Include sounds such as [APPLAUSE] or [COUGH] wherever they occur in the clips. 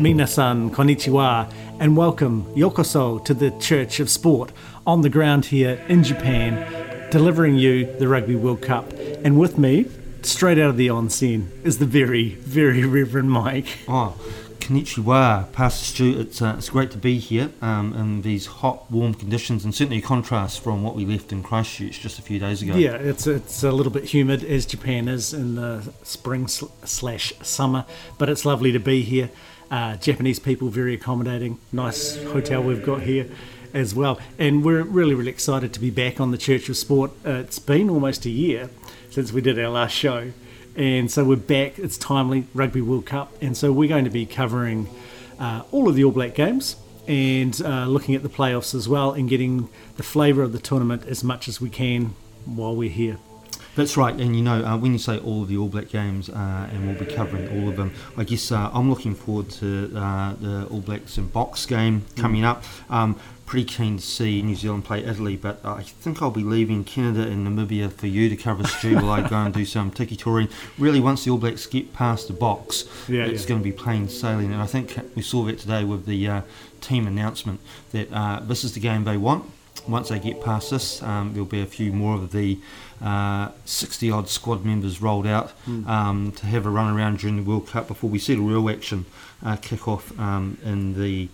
皆さん、こんにちは。And welcome, yokoso, to the Church of Sport on the ground here in Japan, delivering you the Rugby World Cup. And with me, straight out of the onsen, is the very, very Reverend Mike. Oh, konnichiwa, Pastor Stu. It's, uh, it's great to be here um, in these hot, warm conditions, and certainly a contrast from what we left in Christchurch just a few days ago. Yeah, it's it's a little bit humid as Japan is in the spring sl- slash summer, but it's lovely to be here. Uh, Japanese people very accommodating. Nice hotel we've got here as well, and we're really really excited to be back on the Church of Sport. Uh, it's been almost a year since we did our last show, and so we're back. It's timely Rugby World Cup, and so we're going to be covering uh, all of the All Black games and uh, looking at the playoffs as well, and getting the flavour of the tournament as much as we can while we're here. That's right, and you know, uh, when you say all of the All Black games, uh, and we'll be covering all of them, I guess uh, I'm looking forward to uh, the All Blacks and Boks game coming up. Um, pretty keen to see New Zealand play Italy, but I think I'll be leaving Canada and Namibia for you to cover, Stu, [LAUGHS] while I go and do some tiki touring. Really, once the All Blacks get past the Boks, Yeah, it's yeah. going to be plain sailing, and I think we saw that today with the uh, team announcement that uh, this is the game they want. Once they get past this, um, there'll be a few more of the 60 odd squad members rolled out um, to have a run around during the World Cup before we see the real action uh, kick off um, in the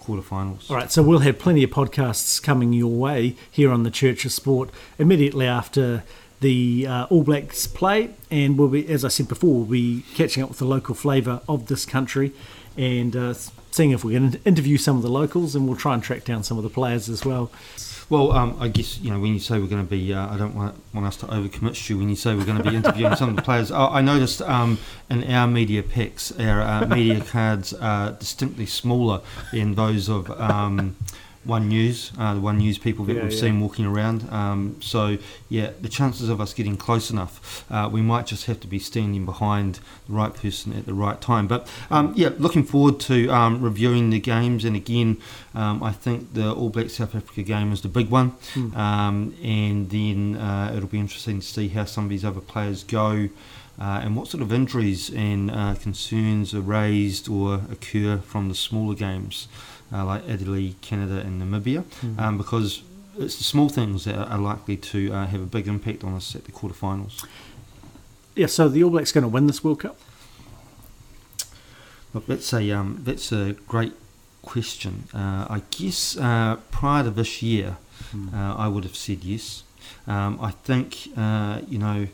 quarterfinals. All right, so we'll have plenty of podcasts coming your way here on the Church of Sport immediately after the uh, All Blacks play, and we'll be, as I said before, we'll be catching up with the local flavour of this country and uh, seeing if we can interview some of the locals, and we'll try and track down some of the players as well. Well, um, I guess you know when you say we're going to be, uh, I don't want, want us to overcommit, Stu. When you say we're going to be interviewing some of the players, I, I noticed um, in our media packs, our uh, media cards are distinctly smaller than those of um, One News, uh, the One News people that Yeah, we've yeah. seen walking around. Um, so yeah, the chances of us getting close enough, uh, we might just have to be standing behind the right person at the right time. But um, yeah, looking forward to um, reviewing the games. And again, um, I think the All Black South Africa game is the big one. Hmm. Um, and then uh, it'll be interesting to see how some of these other players go. Uh, and what sort of injuries and uh, concerns are raised or occur from the smaller games uh, like Italy, Canada, and Namibia, Hmm. um, because it's the small things that are likely to uh, have a big impact on us at the quarterfinals. Yeah, so the All Blacks going to win this World Cup? Look, that's a um, that's a great question. Uh, I guess uh, prior to this year, uh, I would have said yes. Um, I think uh, you know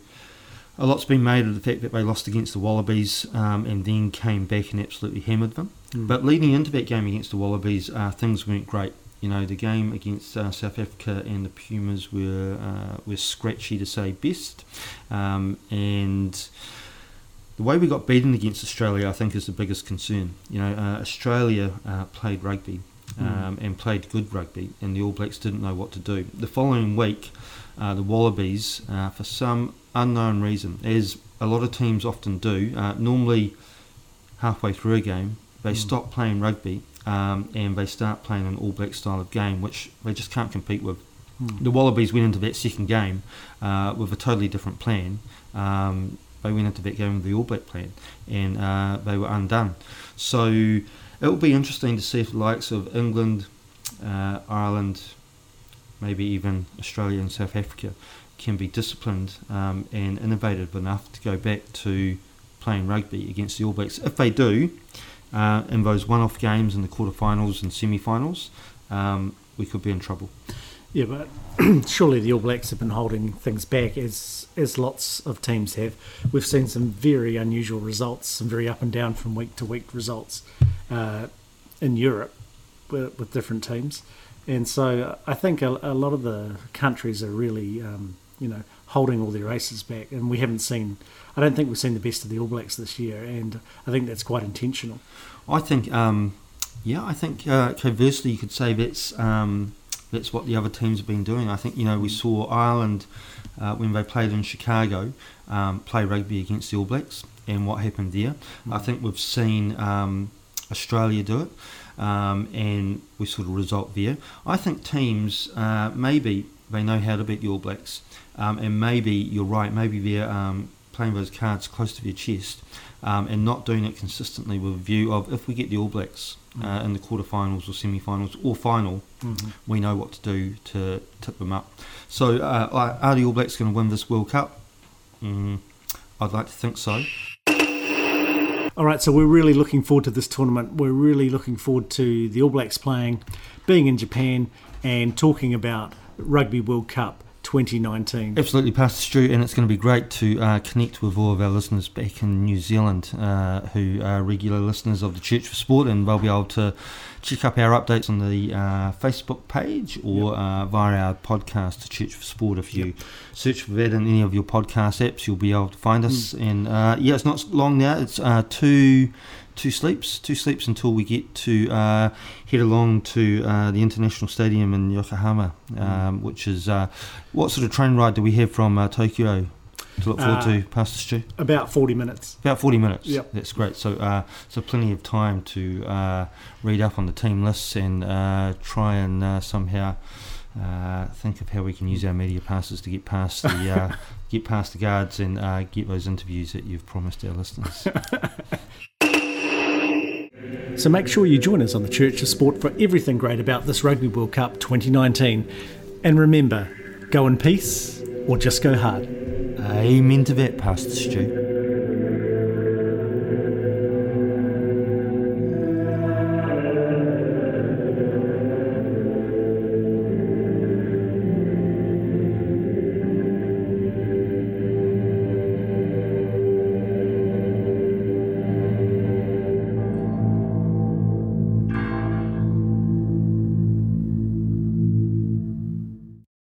a lot's been made of the fact that they lost against the Wallabies um, and then came back and absolutely hammered them. Mm. But leading into that game against the Wallabies, uh, things weren't great. You know, the game against uh, South Africa and the Pumas were uh, were scratchy to say best, um, and the way we got beaten against Australia, I think, is the biggest concern. You know, uh, Australia uh, played rugby um, and played good rugby, and the All Blacks didn't know what to do. The following week, uh, the Wallabies, uh, for some unknown reason, as a lot of teams often do, uh, normally halfway through a game, they Mm. stop playing rugby um, and they start playing an All Black style of game, which they just can't compete with. Mm. The Wallabies went into that second game uh, with a totally different plan. Um, they went into that game with the All Black plan, and uh, they were undone. So it will be interesting to see if the likes of England, uh, Ireland, maybe even Australia and South Africa can be disciplined um, and innovative enough to go back to playing rugby against the All Blacks. If they do, uh, in those one-off games in the quarterfinals and semi-finals, um, we could be in trouble. Yeah, but [CLEARS THROAT] surely the All Blacks have been holding things back as as lots of teams have. We've seen some very unusual results, some very up and down from week to week results uh, in Europe with, with different teams, and so I think a, a lot of the countries are really, um, you know, holding all their aces back, and we haven't seen. I don't think we've seen the best of the All Blacks this year, and I think that's quite intentional. I think, um, yeah, I think uh, conversely, you could say that's um, that's what the other teams have been doing. I think you know we saw Ireland uh, when they played in Chicago um, play rugby against the All Blacks and what happened there. Mm. I think we've seen um, Australia do it. Um, and we sort of result there. I think teams uh, maybe they know how to beat the All Blacks, um, and maybe you're right. Maybe they're um, playing those cards close to their chest um, and not doing it consistently with a view of if we get the All Blacks uh, mm. in the quarterfinals or semi-finals or final, mm-hmm. we know what to do to tip them up. So, uh, are the All Blacks going to win this World Cup? Mm, I'd like to think so. All right, so we're really looking forward to this tournament. We're really looking forward to the All Blacks playing, being in Japan, and talking about Rugby World Cup. 2019. Absolutely, Pastor Stu, and it's going to be great to uh, connect with all of our listeners back in New Zealand uh, who are regular listeners of the Church for Sport, and they'll be able to check up our updates on the uh, Facebook page or yep. Uh, via our podcast, the Church for Sport. If you yep. search for that in any of your podcast apps, you'll be able to find us. Mm. And uh, yeah, it's not long now, it's uh, two two sleeps, two sleeps until we get to uh, head along to uh, the International Stadium in Yokohama, um, which is uh, what sort of train ride do we have from uh, Tokyo to look forward to, uh, Pastor Stu? About forty minutes. About forty minutes. Yep. that's great. So, uh, so plenty of time to read up on the team lists and try and somehow. think of how we can use our media passes to get past the [LAUGHS] get past the guards and get those interviews that you've promised our listeners. [LAUGHS] So make sure you join us on the Church of Sport for everything great about this Rugby World Cup 2019. And remember, go in peace or just go hard. Amen to that, Pastor Stu.